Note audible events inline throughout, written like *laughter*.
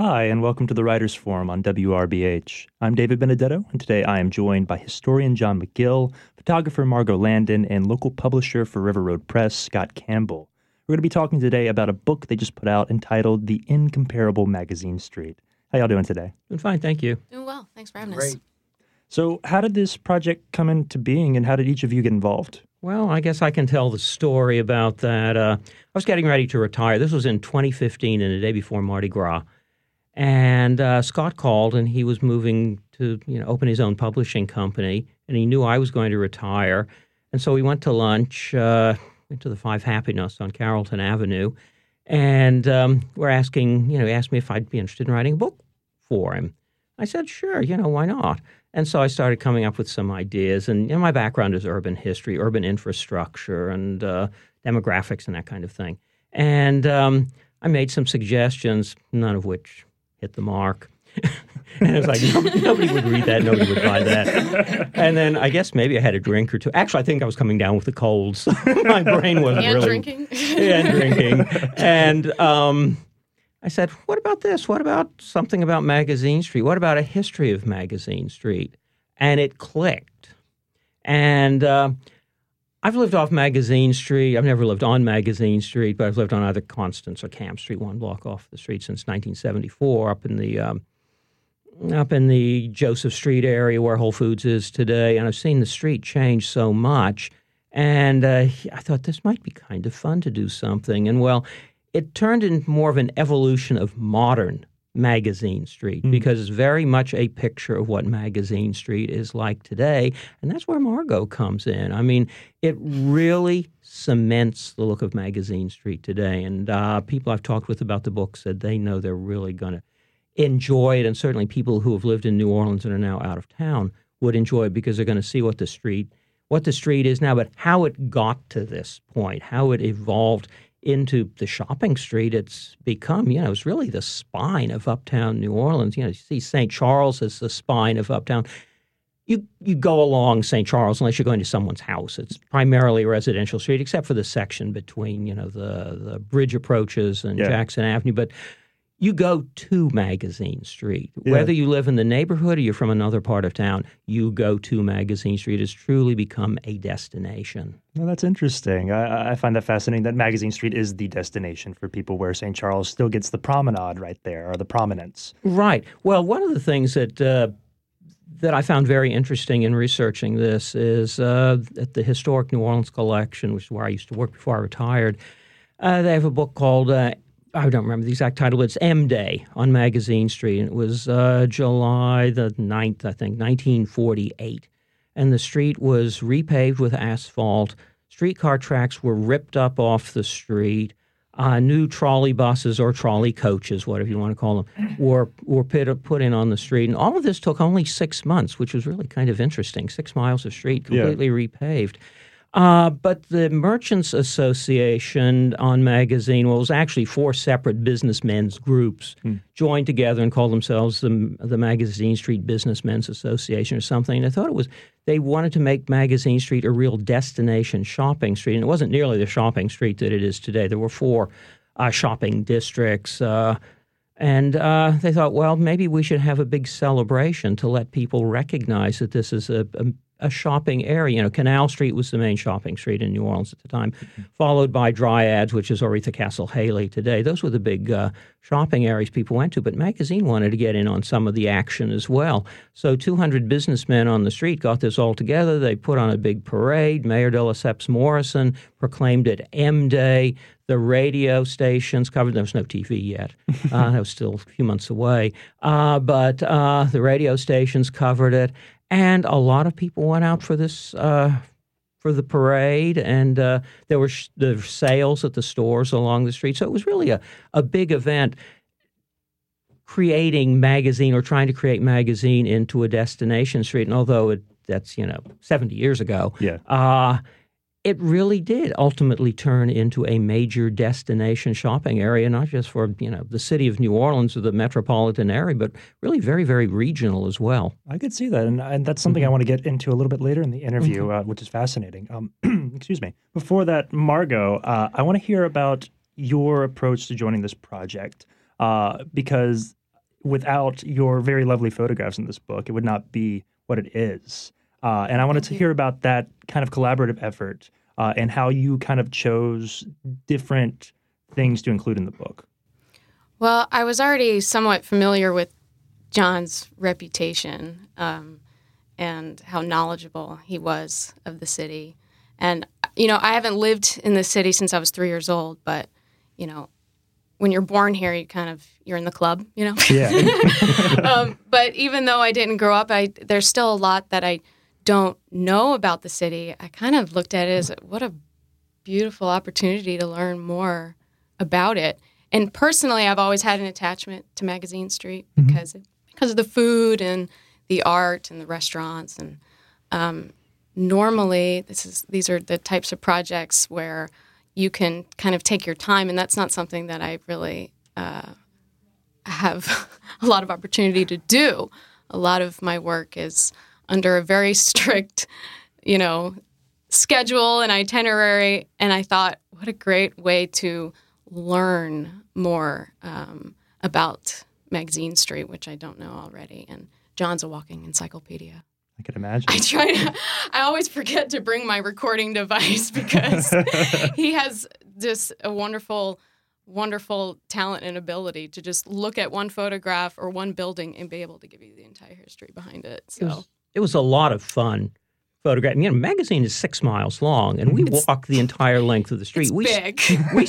Hi, and welcome to the Writers Forum on WRBH. I'm David Benedetto, and today I am joined by historian John Magill, photographer Margot Landon, and local publisher for River Road Press, Scott Campbell. We're going to be talking today about a book they just put out entitled The Incomparable Magazine Street. How y'all doing today? Doing fine, thank you. Doing well. Thanks for having Great. us. So, how did this project come into being, and how did each of you get involved? Well, I guess I can tell the story about that. Uh, I was getting ready to retire. This was in 2015 and the day before Mardi Gras. And uh, Scott called and he was moving to you know open his own publishing company and he knew I was going to retire. And so we went to lunch, uh, went to the Five Happiness on Carrollton Avenue. And um, we're asking, you know, he asked me if I'd be interested in writing a book for him. I said, sure, you know, why not? And so I started coming up with some ideas. And you know, my background is urban history, urban infrastructure, and uh, demographics, and that kind of thing. And um, I made some suggestions, none of which hit the mark. *laughs* and it was like nobody, nobody would read that, nobody would buy that. And then I guess maybe I had a drink or two. Actually, I think I was coming down with a cold, so *laughs* my brain wasn't And really drinking. and drinking. *laughs* And um, I said, "What about this? What about something about Magazine Street? What about a history of Magazine Street?" And it clicked. And uh, I've lived off Magazine Street. I've never lived on Magazine Street, but I've lived on either Constance or Camp Street, one block off the street since 1974, up in the um, up in the Joseph Street area where Whole Foods is today. And I've seen the street change so much. And uh, I thought this might be kind of fun to do something. And well, it turned into more of an evolution of modern Magazine Street because it's very much a picture of what Magazine Street is like today. And that's where Margot comes in. I mean, it really cements the look of Magazine Street today. And uh, people I've talked with about the book said they know they're really going to enjoy it. And certainly people who have lived in New Orleans and are now out of town would enjoy it because they're going to see what the street what the street is now, but how it got to this point, how it evolved into the shopping street it's become, you know, it's really the spine of uptown New Orleans. You know, you see St. Charles as the spine of uptown. You you go along St. Charles unless you're going to someone's house. It's primarily a residential street, except for the section between, you know, the the bridge approaches and Yeah. Jackson Avenue. But you go to Magazine Street. Yeah. Whether you live in the neighborhood or you're from another part of town, you go to Magazine Street. It's truly become a destination. Well, that's interesting. I, I find that fascinating that Magazine Street is the destination for people where St. Charles still gets the promenade right there, or the prominence. Right. Well, one of the things that uh, that I found very interesting in researching this is uh, at the Historic New Orleans Collection, which is where I used to work before I retired. Uh, they have a book called uh, I don't remember the exact title, but it's M Day on Magazine Street, and it was uh, July the 9th, I think, 1948. And the street was repaved with asphalt. Streetcar tracks were ripped up off the street. Uh, new trolley buses or trolley coaches, whatever you want to call them, *laughs* were were put, put in on the street, and all of this took only six months, which was really kind of interesting. Six miles of street Yeah. completely repaved. Uh, but the Merchants Association on magazine, well, it was actually four separate businessmen's groups joined together and called themselves the, the Magazine Street Businessmen's Association or something. And I thought it was, they wanted to make Magazine Street a real destination shopping street. And it wasn't nearly the shopping street that it is today. There were four uh, shopping districts. Uh, and uh, they thought, well, maybe we should have a big celebration to let people recognize that this is a, a, a shopping area. You know, Canal Street was the main shopping street in New Orleans at the time, followed by Dryades, which is Oretha Castle Haley today. Those were the big uh, shopping areas people went to. But Magazine wanted to get in on some of the action as well. So 200 businessmen on the street got this all together. They put on a big parade. Mayor de Lesseps Morrison proclaimed it M Day. The radio stations covered. There was no TV yet. *laughs* Uh, that was still a few months away. Uh, but uh, the radio stations covered it, and a lot of people went out for this uh, for the parade, and uh, there were sh- the sales at the stores along the street. So it was really a, a big event. Creating magazine or trying to create magazine into a destination street, and although it, that's you know seventy years ago, Yeah. uh, it really did ultimately turn into a major destination shopping area, not just for you know the city of New Orleans or the metropolitan area, but really very, very regional as well. I could see that, and, and that's something I want to get into a little bit later in the interview, uh, which is fascinating. Um, *clears throat* excuse me. Before that, Margot, uh, I want to hear about your approach to joining this project uh, because without your very lovely photographs in this book, it would not be what it is. Uh, and I wanted to hear about that kind of collaborative effort uh, and how you kind of chose different things to include in the book. Well, I was already somewhat familiar with John's reputation um, and how knowledgeable he was of the city. And, you know, I haven't lived in the city since I was three years old, but, you know, when you're born here, you kind of you're in the club, you know. Yeah. *laughs* um, but even though I didn't grow up, I there's still a lot that I don't know about the city. I kind of looked at it as what a beautiful opportunity to learn more about it. And personally, I've always had an attachment to Magazine Street because it, because of the food and the art and the restaurants. And um, normally, this is these are the types of projects where you can kind of take your time, and that's not something that I really uh, have *laughs* a lot of opportunity to do. A lot of my work is under a very *laughs* strict, you know, schedule and itinerary. And I thought, what a great way to learn more um, about Magazine Street, which I don't know already. And John's a walking encyclopedia. I can imagine. *laughs* I try to, I always forget to bring my recording device *laughs* because he has just a wonderful, wonderful talent and ability to just look at one photograph or one building and be able to give you the entire history behind it. So It was, a lot of fun photographing. You know, magazine is six miles long, and we walked the entire length of the street. it's we big. we, we *laughs*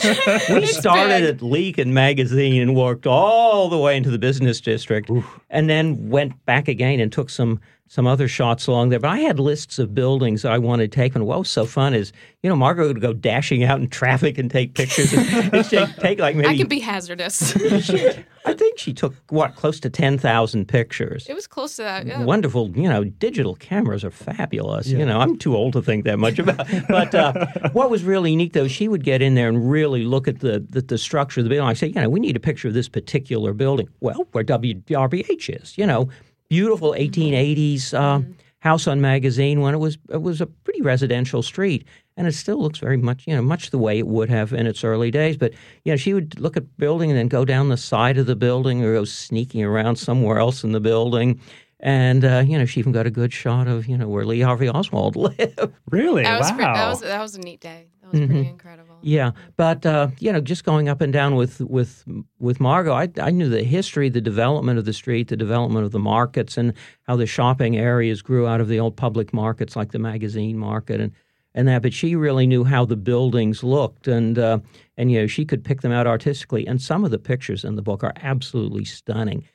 It's started big. at and Magazine and walked all the way into the business district, and then went back again and took some some other shots along there. But I had lists of buildings I wanted to take. And what was so fun is, you know, Margaret would go dashing out in traffic and take pictures. And *laughs* and she'd take like maybe. I can be hazardous. *laughs* I think she took what close to ten thousand pictures. it was close to that. Yeah. Wonderful, you know, digital cameras are fabulous. You know, I'm too old to think that much about. But uh, *laughs* what was really neat, though, she would get in there and really look at the, the the structure of the building. I say, you know, we need a picture of this particular building. Well, where WRBH is, you know, beautiful 1880s uh, house on Magazine when it was it was a pretty residential street, and it still looks very much, you know, much the way it would have in its early days. But you know, she would look at building and then go down the side of the building or go sneaking around somewhere else in the building. And uh, you know, she even got a good shot of you know where Lee Harvey Oswald *laughs* lived. really? That was, wow. pre- that was that was a neat day. That was pretty incredible. Yeah, but uh, you know, just going up and down with with with Margot, I, I knew the history, the development of the street, the development of the markets, and how the shopping areas grew out of the old public markets like the magazine market and and that. But she really knew how the buildings looked, and uh, and you know, she could pick them out artistically. And some of the pictures in the book are absolutely stunning.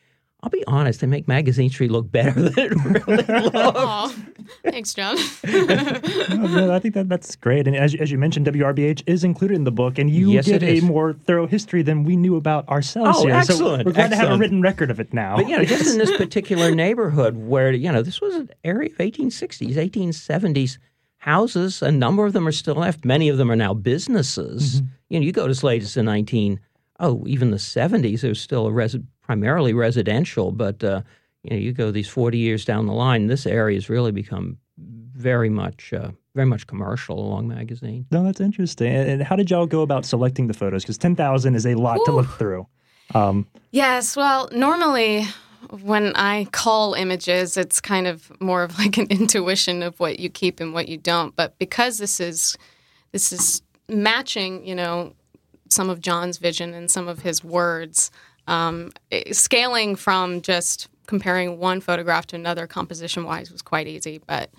I'll be honest, they make Magazine Street look better *laughs* than it really *laughs* looks. Thanks, John. Oh, no, I think that that's great. And as, as you mentioned, WRBH is included in the book, and you Yes, give a more thorough history than we knew about ourselves Oh, here. So excellent, we're glad to have a written record of it now. But you know, just in this *laughs* particular neighborhood where you know this was an area of 1860s, 1870s houses. A number of them are still left. Many of them are now businesses. Mm-hmm. You know, you go as late as the 19 oh even the 70s. there's still a res- primarily residential, but uh, you know, you go these 40 years down the line, this area has really become very much uh, very much commercial along Magazine. no, that's interesting. And, and how did y'all go about selecting the photos? Because 10,000 is a lot to look through. Um, Yes, well, normally when I call images, it's kind of more of *laughs* like an intuition of what you keep and what you don't. But because this is this is matching, you know, some of John's vision and some of his words, um, scaling from just comparing one photograph to another composition wise was quite easy. But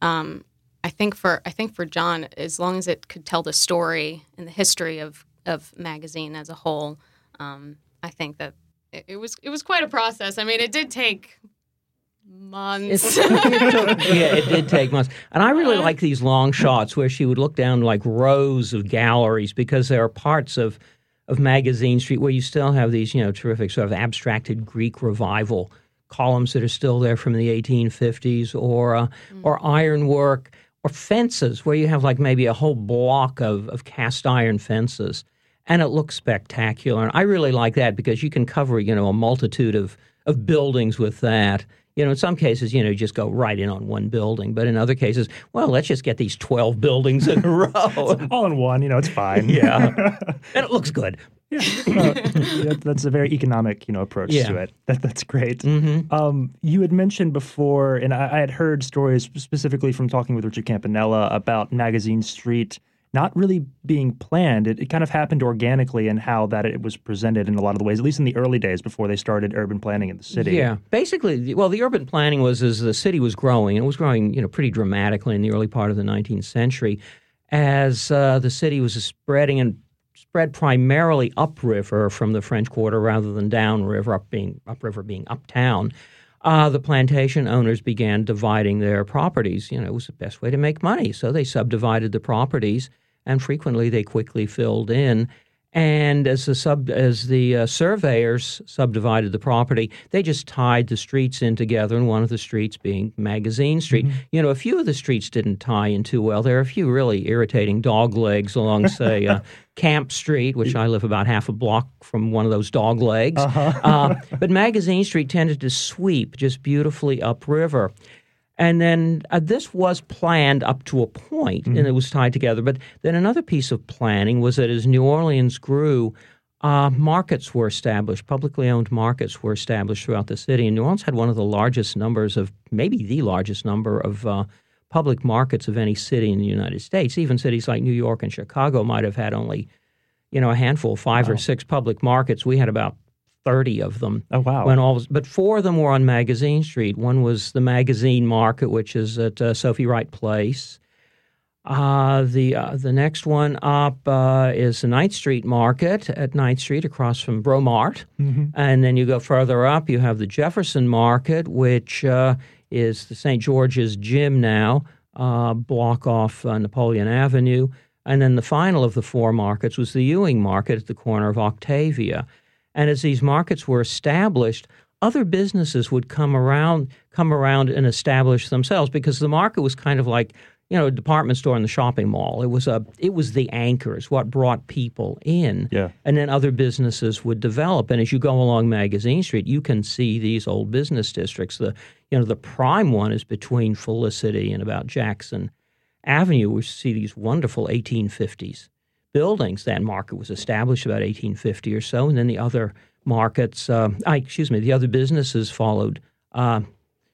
um, I think for I think for John, as long as it could tell the story and the history of of magazine as a whole, um, I think that it, it was it was quite a process. I mean, it did take months. *laughs* yeah, it did take months. And I really like these long shots where she would look down like rows of galleries because there are parts of of Magazine Street where you still have these, you know, terrific sort of abstracted Greek revival columns that are still there from the 1850s, or uh, or ironwork, or fences where you have like maybe a whole block of, of cast iron fences, and it looks spectacular. And I really like that because you can cover, you know, a multitude of of buildings with that. You know, in some cases, you know, you just go right in on one building, but in other cases, well, let's just get these twelve buildings in a row. *laughs* all in one, you know, it's fine. yeah, *laughs* and it looks good. Yeah, uh, that- that's a very economic, you know, approach Yeah. to it. That, that's great. Mm-hmm. Um, you had mentioned before, and I, I had heard stories specifically from talking with Richard Campanella about Magazine Street not really being planned. It, it kind of happened organically in how that it was presented in a lot of the ways, at least in the early days before they started urban planning in the city. Yeah, basically, well, the urban planning was as the city was growing, and it was growing, you know, pretty dramatically in the early part of the 19th century, as uh, the city was spreading and spread primarily upriver from the French Quarter rather than downriver, up being upriver being uptown. Uh, the plantation owners began dividing their properties. You know, it was the best way to make money, so they subdivided the properties, and frequently they quickly filled in. And as the sub as the uh, surveyors subdivided the property, they just tied the streets in together. And one of the streets being Magazine Street. You know, a few of the streets didn't tie in too well. There are a few really irritating dog legs along, say, uh, *laughs* Camp Street, which I live about half a block from one of those dog legs. Uh, but Magazine Street tended to sweep just beautifully upriver. And then uh, this was planned up to a point, and it was tied together. But then another piece of planning was that as New Orleans grew, uh, markets were established, publicly owned markets were established throughout the city. And New Orleans had one of the largest numbers of, maybe the largest number of uh, public markets of any city in the United States. Even cities like New York and Chicago might have had only, you know, a handful, five or six public markets. We had about 30 of them. Oh wow. When all was, but four of them were on Magazine Street. One was the Magazine Market, which is at uh, Sophie Wright Place. Uh, the uh, the next one up uh, is the Ninth Street Market at Ninth Street, across from Breaux Mart. And then you go further up, you have the Jefferson Market, which uh, is the St. George's Gym now, uh, block off uh, Napoleon Avenue. And then the final of the four markets was the Ewing Market at the corner of Octavia. And as these markets were established, other businesses would come around, come around and establish themselves because the market was kind of like you know a department store and the shopping mall. It was a it was the anchors, what brought people in, Yeah. and then other businesses would develop. And as you go along Magazine Street, you can see these old business districts. The you know the prime one is between Felicity and about Jackson Avenue. We see these wonderful 1850s buildings. That market was established about 1850 or so, and then the other markets, uh, I, excuse me, the other businesses followed uh,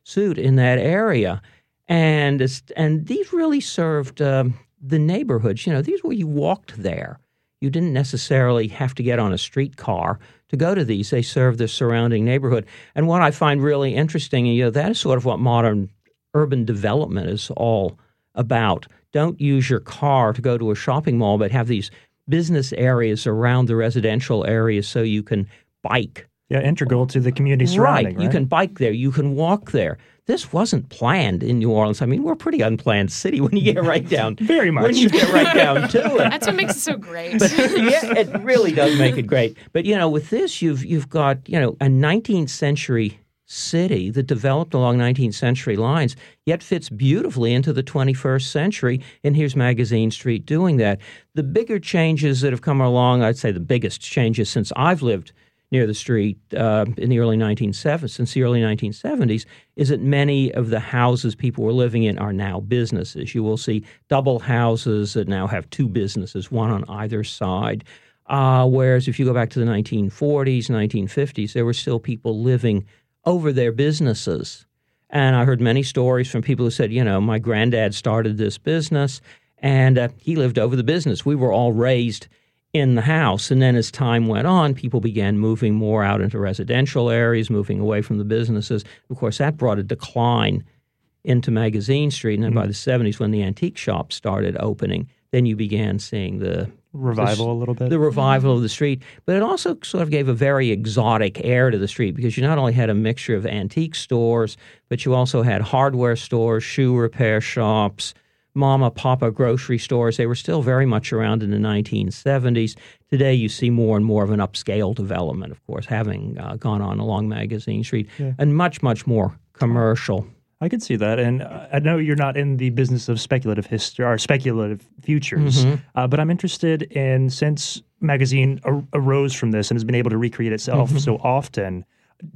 suit in that area, and and these really served um, the neighborhoods. You know, these were you walked there. You didn't necessarily have to get on a streetcar to go to these. They served the surrounding neighborhood. And what I find really interesting, you know, that is sort of what modern urban development is all about. Don't use your car to go to a shopping mall, but have these business areas around the residential areas so you can bike. Yeah, integral to the community surrounding. Right. You can bike there. You can walk there. This wasn't planned in New Orleans. I mean, we're a pretty unplanned city when you get right down. *laughs* Very much. When you get right down *laughs* to it. That's what makes it so great. But yeah, it really does make it great. But you know, with this, you've you've got you know a 19th century city that developed along 19th century lines, yet fits beautifully into the 21st century. And here's Magazine Street doing that. The bigger changes that have come along, I'd say the biggest changes since I've lived near the street uh, in the early 1970s, since the early 1970s, is that many of the houses people were living in are now businesses. You will see double houses that now have two businesses, one on either side. Uh, whereas if you go back to the 1940s, 1950s, there were still people living over their businesses. And I heard many stories from people who said, you know, my granddad started this business and uh, he lived over the business. We were all raised in the house. And then as time went on, people began moving more out into residential areas, moving away from the businesses. Of course, that brought a decline into Magazine Street. And then by the 70s, when the antique shops started opening, then you began seeing the revival the, a little bit. The revival of the street, but it also sort of gave a very exotic air to the street because you not only had a mixture of antique stores, but you also had hardware stores, shoe repair shops, mama papa grocery stores. They were still very much around in the 1970s. Today, you see more and more of an upscale development, of course, having uh, gone on along Magazine Street, Yeah. and much, much more commercial. I could see that, and I know you're not in the business of speculative history or speculative futures, Mhm. uh, but I'm interested in since magazine ar- arose from this and has been able to recreate itself Mhm. so often.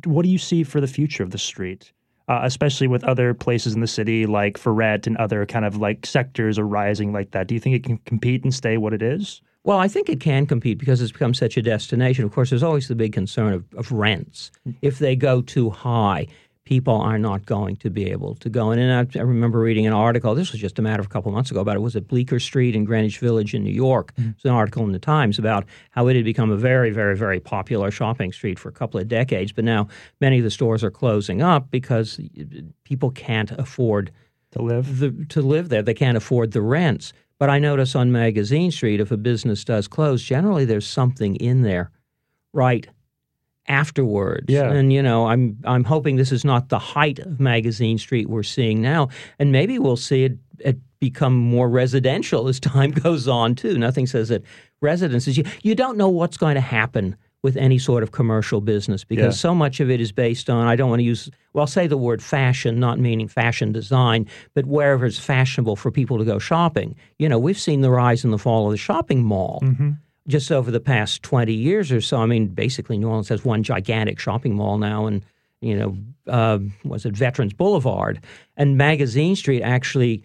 What do you see for the future of the street, uh, especially with other places in the city like Freret and other kind of like sectors arising like that? Do you think it can compete and stay what it is? Well, I think it can compete because it's become such a destination. Of course, there's always the big concern of, of rents. If they go too high, people are not going to be able to go. And, I, I, remember reading an article, this was just a matter of a couple of months ago, about it was at Bleecker Street in Greenwich Village in New York. Mm-hmm. It was an article in the Times about how it had become a very, very, very popular shopping street for a couple of decades. But now many of the stores are closing up because people can't afford to live the, to live there. They can't afford the rents. But I notice on Magazine Street, if a business does close, generally there's something in there right afterwards. Yeah. And you know, I'm I'm hoping this is not the height of Magazine Street we're seeing now, and maybe we'll see it, it become more residential as *laughs* time goes on too. Nothing says that residences you, you don't know what's going to happen with any sort of commercial business because yeah. so much of it is based on I don't want to use well say the word fashion not meaning fashion design but wherever it's fashionable for people to go shopping you know we've seen the rise and the fall of the shopping mall mm-hmm. Just over the past 20 years or so I mean basically New Orleans has one gigantic shopping mall now and you know uh, was it Veterans Boulevard and Magazine Street actually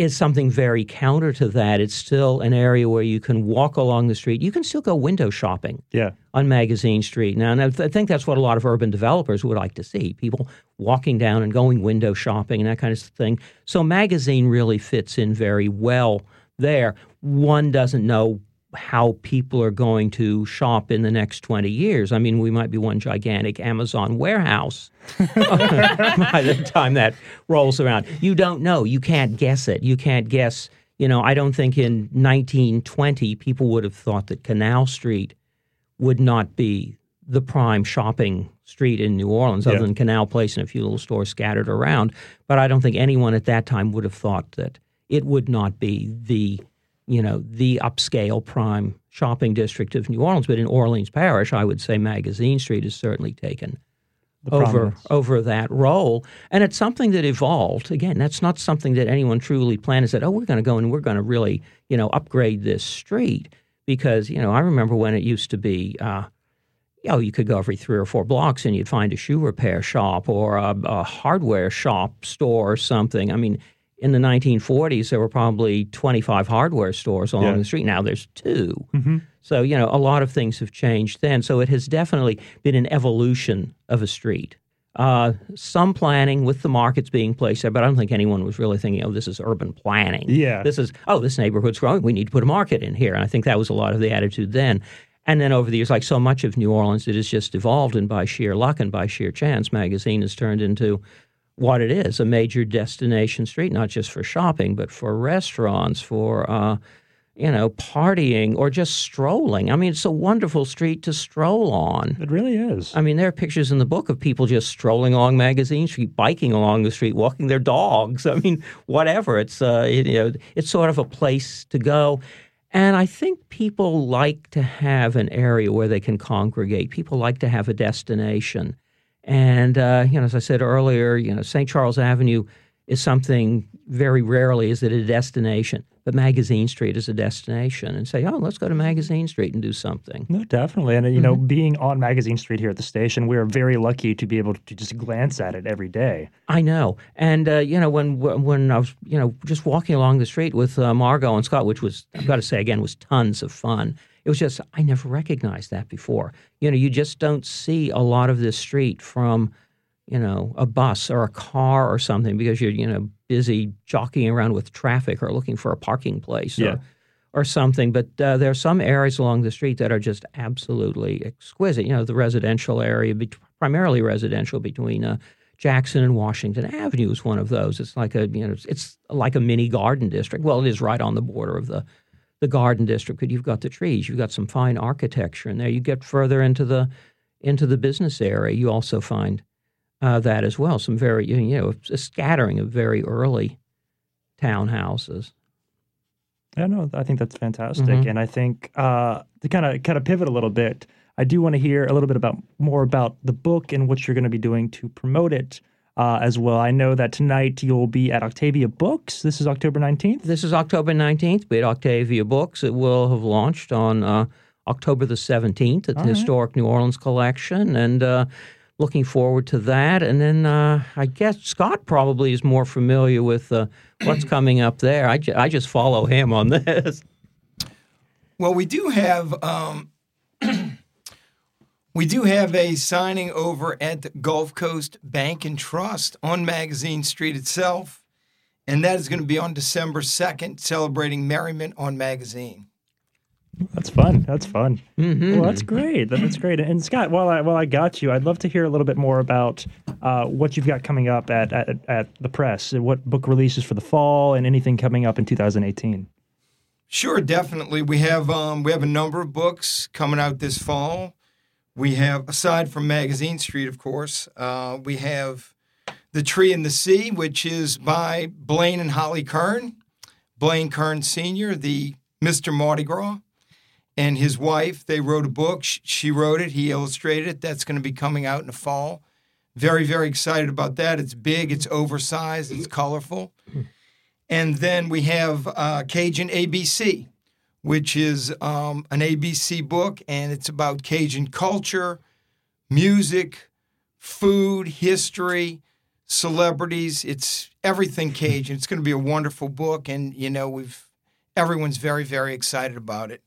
is something very counter to that. It's still an area where you can walk along the street. You can still go window shopping yeah. on Magazine Street. Now, and I, th- I think that's what a lot of urban developers would like to see people walking down and going window shopping and that kind of thing. So, Magazine really fits in very well there. One doesn't know how people are going to shop in the next 20 years. I mean, we might be one gigantic Amazon warehouse *laughs* by the time that rolls around. You don't know. You can't guess it. You can't guess. You know, I don't think in 1920 people would have thought that Canal Street would not be the prime shopping street in New Orleans, other yeah. than Canal Place and a few little stores scattered around. But I don't think anyone at that time would have thought that it would not be the you know, the upscale prime shopping district of New Orleans. But in Orleans Parish, I would say Magazine Street has certainly taken over over that role, and it's something that evolved. Again, that's not something that anyone truly planned and said, "Oh, we're going to go and we're going to really, you know, upgrade this street." Because you know, I remember when it used to be. Uh, you know, you could go every three or four blocks and you'd find a shoe repair shop or a, a hardware shop store or something. I mean, in the 1940s, there were probably 25 hardware stores along yeah. the street. Now there's 2 mm-hmm. So, you know, a lot of things have changed then. So it has definitely been an evolution of a street. Uh, some planning with the markets being placed there, but I don't think anyone was really thinking, oh, this is urban planning. Yeah. This is, oh, this neighborhood's growing. We need to put a market in here. And I think that was a lot of the attitude then. And then over the years, like so much of New Orleans, it has just evolved, and by sheer luck and by sheer chance, magazine has turned into what it is a major destination street, not just for shopping, but for restaurants, for, uh, you know, partying or just strolling. I mean, it's a wonderful street to stroll on. It really is. I mean, there are pictures in the book of people just strolling along Magazine Street, biking along the street, walking their dogs. I mean, whatever. It's uh, you know, it's sort of a place to go. And I think people like to have an area where they can congregate. People like to have a destination. And uh, you know, as I said earlier, you know, St. Charles Avenue is something very rarely is it a destination, but Magazine Street is a destination, and say, oh, let's go to Magazine Street and do something. No, definitely, and you mm-hmm. know, being on Magazine Street here at the station, we are very lucky to be able to just glance at it every day. I know, and uh, you know, when when I was you know just walking along the street with uh, Margot and Scott, which was I've got to say again was tons of fun. It was just, I never recognized that before. You know, you just don't see a lot of this street from, you know, a bus or a car or something because you're, you know, busy jockeying around with traffic or looking for a parking place yeah. or, or something. But uh, there are some areas along the street that are just absolutely exquisite. You know, the residential area, primarily residential between uh, Jackson and Washington Avenue is one of those. It's like a, you know, it's like a mini garden district. Well, it is right on the border of the the garden district, but you've got the trees, you've got some fine architecture in there. You get further into the into the business area, you also find uh, that as well. Some very you know a scattering of very early townhouses. Yeah, no, I think that's fantastic, mm-hmm. and I think uh, to kind of kind of pivot a little bit, I do want to hear a little bit about more about the book and what you're going to be doing to promote it uh, as well. I know that tonight you'll be at Octavia Books. This is October 19th. This is October 19th. Be at Octavia Books. It will have launched on uh, October the 17th at All the right. Historic New Orleans Collection. And uh, looking forward to that. And then uh, I guess Scott probably is more familiar with uh, what's *clears throat* coming up there. I, ju- I just follow him on *laughs* this. Well, we do have um, we do have a signing over at Gulf Coast Bank and Trust on Magazine Street itself, and that is going to be on December second, celebrating Merriment on Magazine. That's fun. That's fun. Well, that's great. That's great. And Scott, while I while I got you, I'd love to hear a little bit more about uh, what you've got coming up at, at at the press. What book releases for the fall, and anything coming up in 2018. Sure, definitely. We have um, we have a number of books coming out this fall. We have, aside from Magazine Street, of course, uh, we have The Tree in the Sea, which is by Blaine and Holly Kern. Blaine Kern Sr., the Mr. Mardi Gras, and his wife. They wrote a book. She wrote it. He illustrated it. That's going to be coming out in the fall. Very, very excited about that. It's big. It's oversized. It's colorful. And then we have uh, Cajun ABC, which is um, an ABC book, and it's about Cajun culture, music, food, history, celebrities. It's everything Cajun. It's going to be a wonderful book, and you know we've everyone's very very excited about it.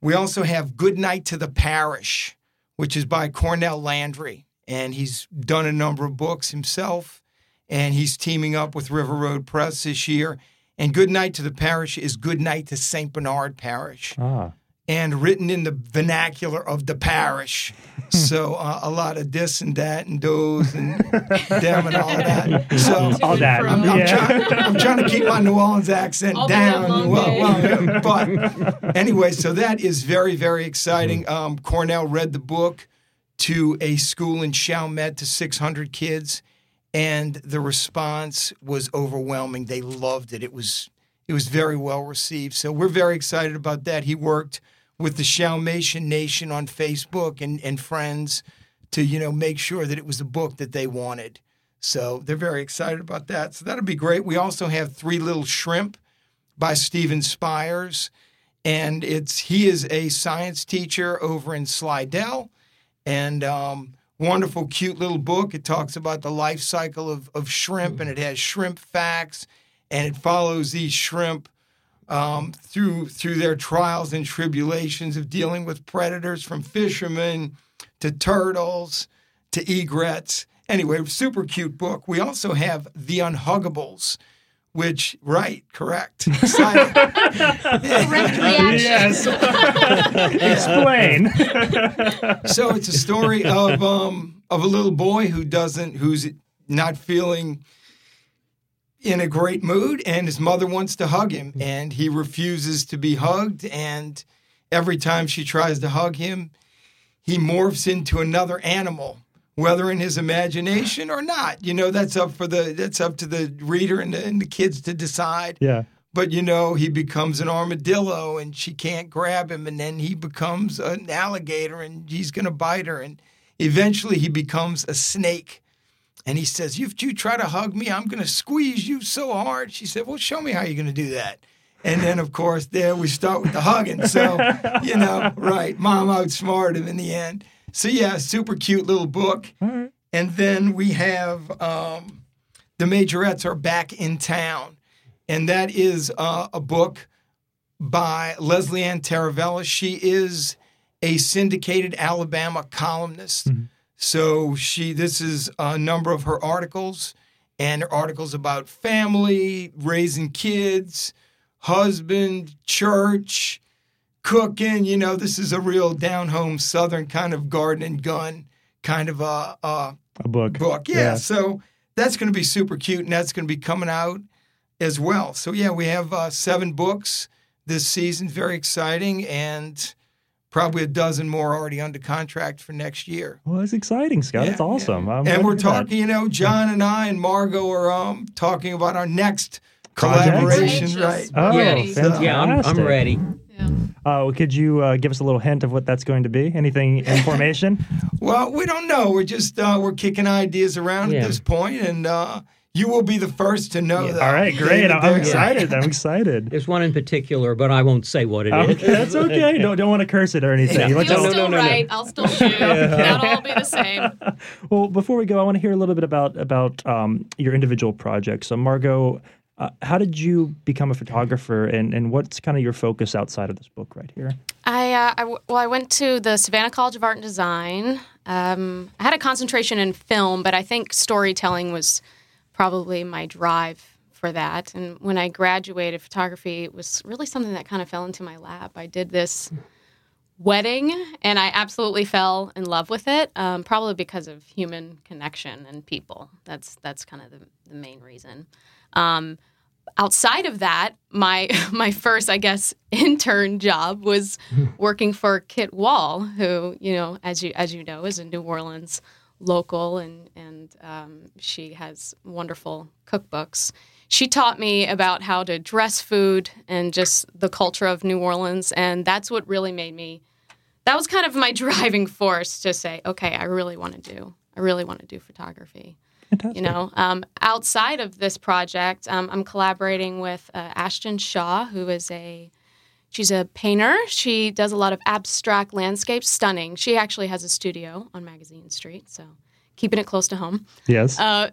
We also have Good Night to the Parish, which is by Cornell Landry, and he's done a number of books himself, and he's teaming up with River Road Press this year. And Good Night to the Parish is Good Night to St. Bernard Parish Ah, and written in the vernacular of the parish. *laughs* so uh, a lot of this and that and those and them and all of that. So *laughs* all that. I'm, I'm, yeah. trying, I'm trying to keep my New Orleans accent All down. Well, well, but *laughs* anyway, so that is very, very exciting. Um, Cornell read the book to a school in Chalmette to 600 kids, and the response was overwhelming. They loved it. It was it was very well received. So we're very excited about that. He worked with the Chalmatian Nation on Facebook and, and friends to you know make sure that it was the book that they wanted. So they're very excited about that. So that'll be great. We also have Three Little Shrimp by Stephen Spires, and it's he is a science teacher over in Slidell, and um, wonderful, cute little book. It talks about the life cycle of, of shrimp, and it has shrimp facts, and it follows these shrimp um, through through their trials and tribulations of dealing with predators, from fishermen to turtles to egrets. Anyway, super cute book. We also have The Unhuggables, which right, correct. *laughs* Silent. Correct reaction. *laughs* Explain. so it's a story of um of a little boy who doesn't who's not feeling in a great mood and his mother wants to hug him and he refuses to be hugged and every time she tries to hug him he morphs into another animal whether in his imagination or not. You know that's up for the that's up to the reader and the, and the kids to decide. Yeah. but you know he becomes an armadillo and she can't grab him and then he becomes an alligator and he's going to bite her. And eventually he becomes a snake. And he says if you try to hug me i'm going to squeeze you so hard. She said well show me how you're going to do that. And then of course there we start with the hugging. So you know right mom outsmarted him in the end so yeah super cute little book right. and then we have um, The Majorettes Are Back in Town. And that is uh, a book by Leslie Ann Tarabella. She is a syndicated Alabama columnist. So she this is a number of her articles and her articles about family, raising kids, husband, church, cooking. You know, this is a real down home southern kind of garden and gun kind of a, a A book. book. Yeah, so that's going to be super cute, and that's going to be coming out as well. So yeah, we have uh, seven books this season. Very exciting, and probably a dozen more already under contract for next year. Well, that's exciting, Scott. Yeah, that's awesome. I'm and we're hear that. talking, you know, John and I and Margot are um, talking about our next Project? collaboration, right? Oh, Ready. fantastic. Yeah, I'm, I'm ready. Yeah. Uh, could you uh, give us a little hint of what that's going to be? Anything *laughs* information? Well, we don't know. We're just uh, we're kicking ideas around Yeah. at this point, and uh, you will be the first to know that. All right, great. I'm, I'm excited. I'm *laughs* excited. There's one in particular, but I won't say what it is. Okay, that's okay. *laughs* Don't don't want to curse it or anything. Yeah. Let's You'll no, still no, no, no. write. I'll still shoot. That'll all be the same. Well, before we go, I want to hear a little bit about about um, your individual projects. So, Margot, Uh, how did you become a photographer, and, and what's kind of your focus outside of this book right here? I, uh, I w- well, I went to the Savannah College of Art and Design. Um, I had a concentration in film, but I think storytelling was probably my drive for that. And when I graduated photography, was really something that kind of fell into my lap. I did this wedding, and I absolutely fell in love with it. Um, probably because of human connection and people. That's that's kind of the, the main reason. Um, outside of that, my *laughs* my first, I guess, *laughs* intern job was *laughs* working for Kit Wohl, who you know, as you as you know, is a New Orleans local, and and um, she has wonderful cookbooks. She taught me about how to dress food and just the culture of New Orleans, and that's what really made me. That was kind of my driving force to say, okay, I really want to do. I really want to do photography. Fantastic. You know, um, outside of this project, um, I'm collaborating with uh, Ashton Shaw, who is a she's a painter. She does a lot of abstract landscapes, stunning. She actually has a studio on Magazine Street, so keeping it close to home. Yes. Uh,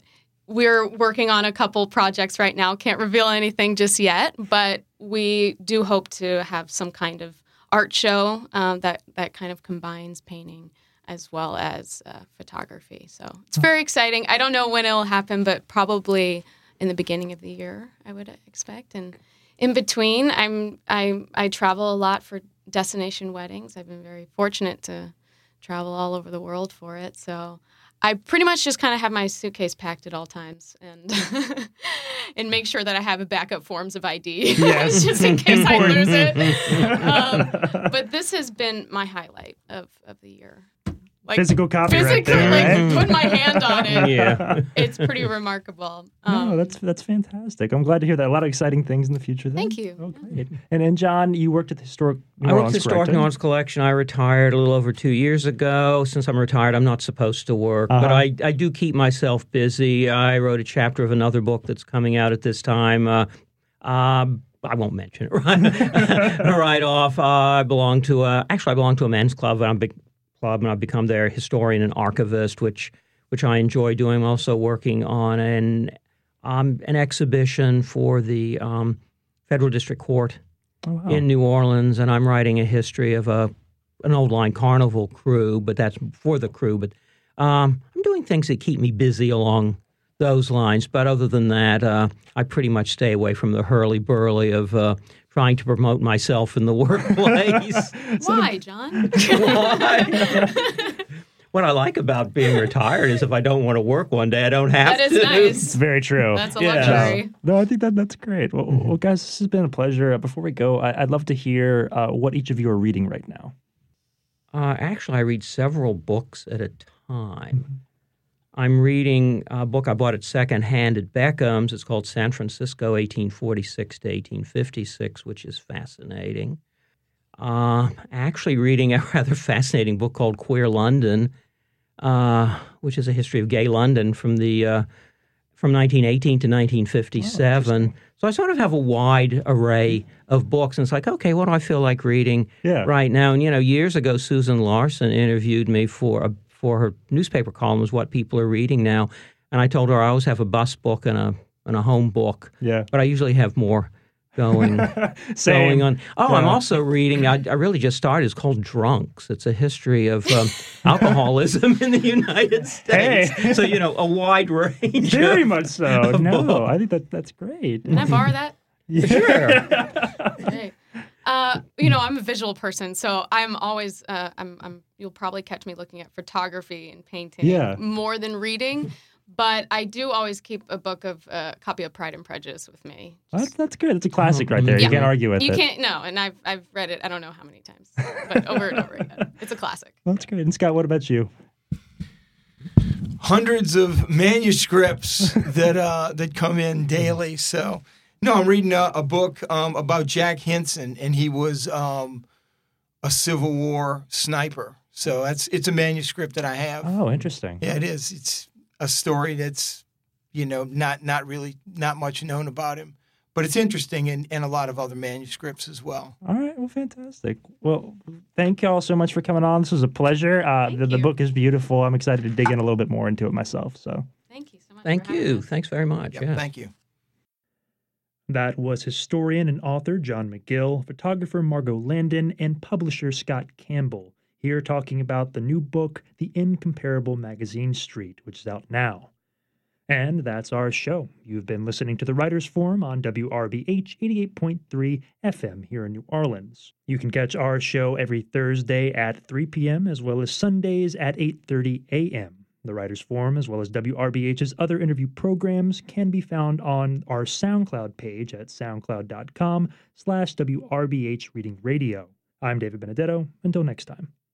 we're working on a couple projects right now. Can't reveal anything just yet, but we do hope to have some kind of art show um, that that kind of combines painting as well as uh, photography. So it's very exciting. I don't know when it'll happen, but probably in the beginning of the year, I would expect. And in between, I'm I I travel a lot for destination weddings. I've been very fortunate to travel all over the world for it. So I pretty much just kind of have my suitcase packed at all times and *laughs* and make sure that I have a backup forms of ID *laughs* Yes. just in case I lose it. *laughs* Um, but this has been my highlight of, of the year. Like Physical copy right there, like right? put my hand on it. *laughs* Yeah. It's pretty remarkable. Um, no, that's that's fantastic. I'm glad to hear that. A lot of exciting things in the future. Then. Thank you. Oh, great. And and John, you worked at the historic. New I worked at the Historic correct? New Orleans Collection. I retired a little over two years ago. Since I'm retired, I'm not supposed to work, but Uh-huh. I, I do keep myself busy. I wrote a chapter of another book that's coming out at this time. Uh, um, I won't mention it *laughs* right, *laughs* right off. Uh, I belong to a, actually I belong to a men's club, and I'm a big club, and I've become their historian and archivist, which which I enjoy doing. I'm also working on an um, an exhibition for the um, Federal District Court Oh, wow. in New Orleans, and I'm writing a history of a an old line carnival krewe, but that's for the krewe. But um, I'm doing things that keep me busy along those lines. But other than that, uh, I pretty much stay away from the hurly burly of uh, trying to promote myself in the *laughs* workplace. *laughs* Why, John? *laughs* Why? what I like about being retired is if I don't want to work one day, I don't have that is to. nice. It's very true. That's a Yeah. luxury. No, I think that that's great. Well, well guys, this has been a pleasure. Uh, before we go, I, I'd love to hear uh, what each of you are reading right now. Uh, actually, I read several books at a time. I'm reading a book I bought at secondhand at Beckham's. It's called San Francisco, 1846 to 1856, which is fascinating. Uh, actually, reading a *laughs* rather fascinating book called Queer London, uh, which is a history of gay London from the uh, from 1918 to 1957. so I sort of have a wide array of books, and it's like, okay, what do I feel like reading? Yeah. right now. And you know, years ago, Susan Larson interviewed me for a, for her newspaper columns, "What People Are Reading Now," and I told her I always have a bus book and a and a home book, Yeah. but I usually have more going *laughs* going on. Oh, I'm also reading. I, I really just started. It's called Drunks. It's a history of um, *laughs* alcoholism in the United States. Hey. So you know, a wide range. *laughs* Very of- much so. of No, book. I think that that's great. Can I borrow that? Sure. Great. Uh, you know, I'm a visual person, so I'm always uh, I'm, I'm you'll probably catch me looking at photography and painting Yeah. more than reading. But I do always keep a book of a uh, copy of Pride and Prejudice with me. That's, that's good. It's a classic right there. Yeah. You can't argue with You it. You can't no, and I've I've read it I don't know how many times, but over and over again. *laughs* It's a classic. That's great. And Scott, what about you? hundreds of manuscripts that uh, that come in daily. So, no, I'm reading a, a book um, about Jack Hinson, and he was um, a Civil War sniper. So that's it's a manuscript that I have. Oh, interesting. Yeah, it is. It's a story that's you know not not really not much known about him, but it's interesting in, in a lot of other manuscripts as well. All right. Well, fantastic. Well, thank you all so much for coming on. This was a pleasure. Uh, Thank the, the book is beautiful. I'm excited to dig in a little bit more into it myself. So. Thank you so much. Thank for you. us. Thanks very much. Yep, yeah. Thank you. That was historian and author John Magill, photographer Margot Landon, and publisher Scott Campbell, here talking about the new book, The Incomparable Magazine Street, which is out now. And that's our show. You've been listening to the Writers Forum on WRBH 88.3 FM here in New Orleans. You can catch our show every Thursday at 3 p.m. as well as Sundays at 8:30 a.m. The Writers Forum, as well as WRBH's other interview programs, can be found on our SoundCloud page at soundcloud.com slash WRBH Reading Radio. I'm David Benedetto. Until next time.